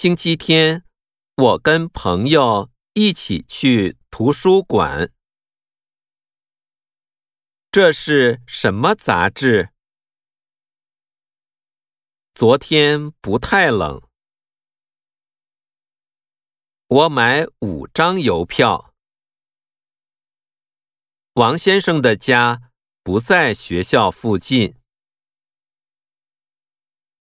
星期天我跟朋友一起去图书馆。这是什么杂志？昨天不太冷。我买五张邮票。王先生的家不在学校附近。